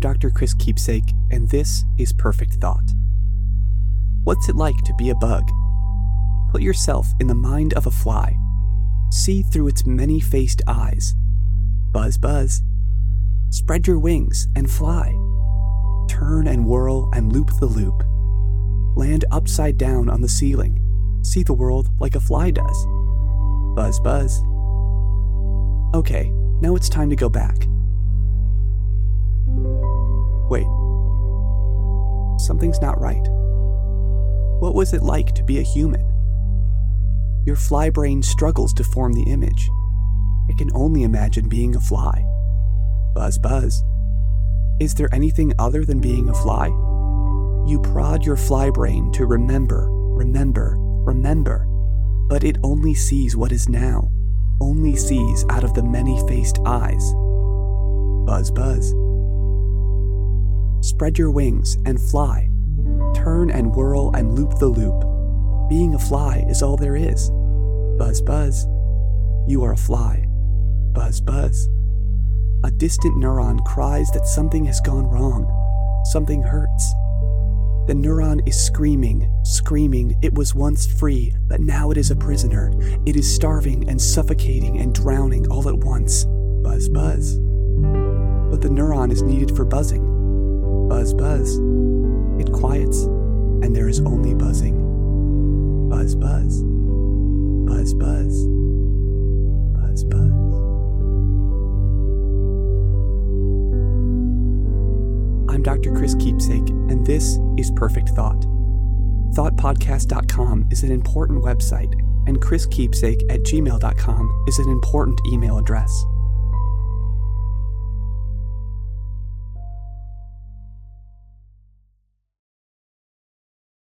Dr. Chris Keepsake, and this is Perfect Thought. What's it like to be a bug? Put yourself in the mind of a fly. See through its many faced eyes. Buzz, buzz. Spread your wings and fly. Turn and whirl and loop the loop. Land upside down on the ceiling. See the world like a fly does. Buzz, buzz. Okay, now it's time to go back. Wait. Something's not right. What was it like to be a human? Your fly brain struggles to form the image. It can only imagine being a fly. Buzz, buzz. Is there anything other than being a fly? You prod your fly brain to remember, remember, remember, but it only sees what is now, only sees out of the many faced eyes. Buzz, buzz. Spread your wings and fly. Turn and whirl and loop the loop. Being a fly is all there is. Buzz, buzz. You are a fly. Buzz, buzz. A distant neuron cries that something has gone wrong. Something hurts. The neuron is screaming, screaming. It was once free, but now it is a prisoner. It is starving and suffocating and drowning all at once. Buzz, buzz. But the neuron is needed for buzzing. Buzz, buzz. It quiets, and there is only buzzing. Buzz, buzz. Buzz, buzz. Buzz, buzz. I'm Dr. Chris Keepsake, and this is Perfect Thought. ThoughtPodcast.com is an important website, and chriskeepsake at gmail.com is an important email address.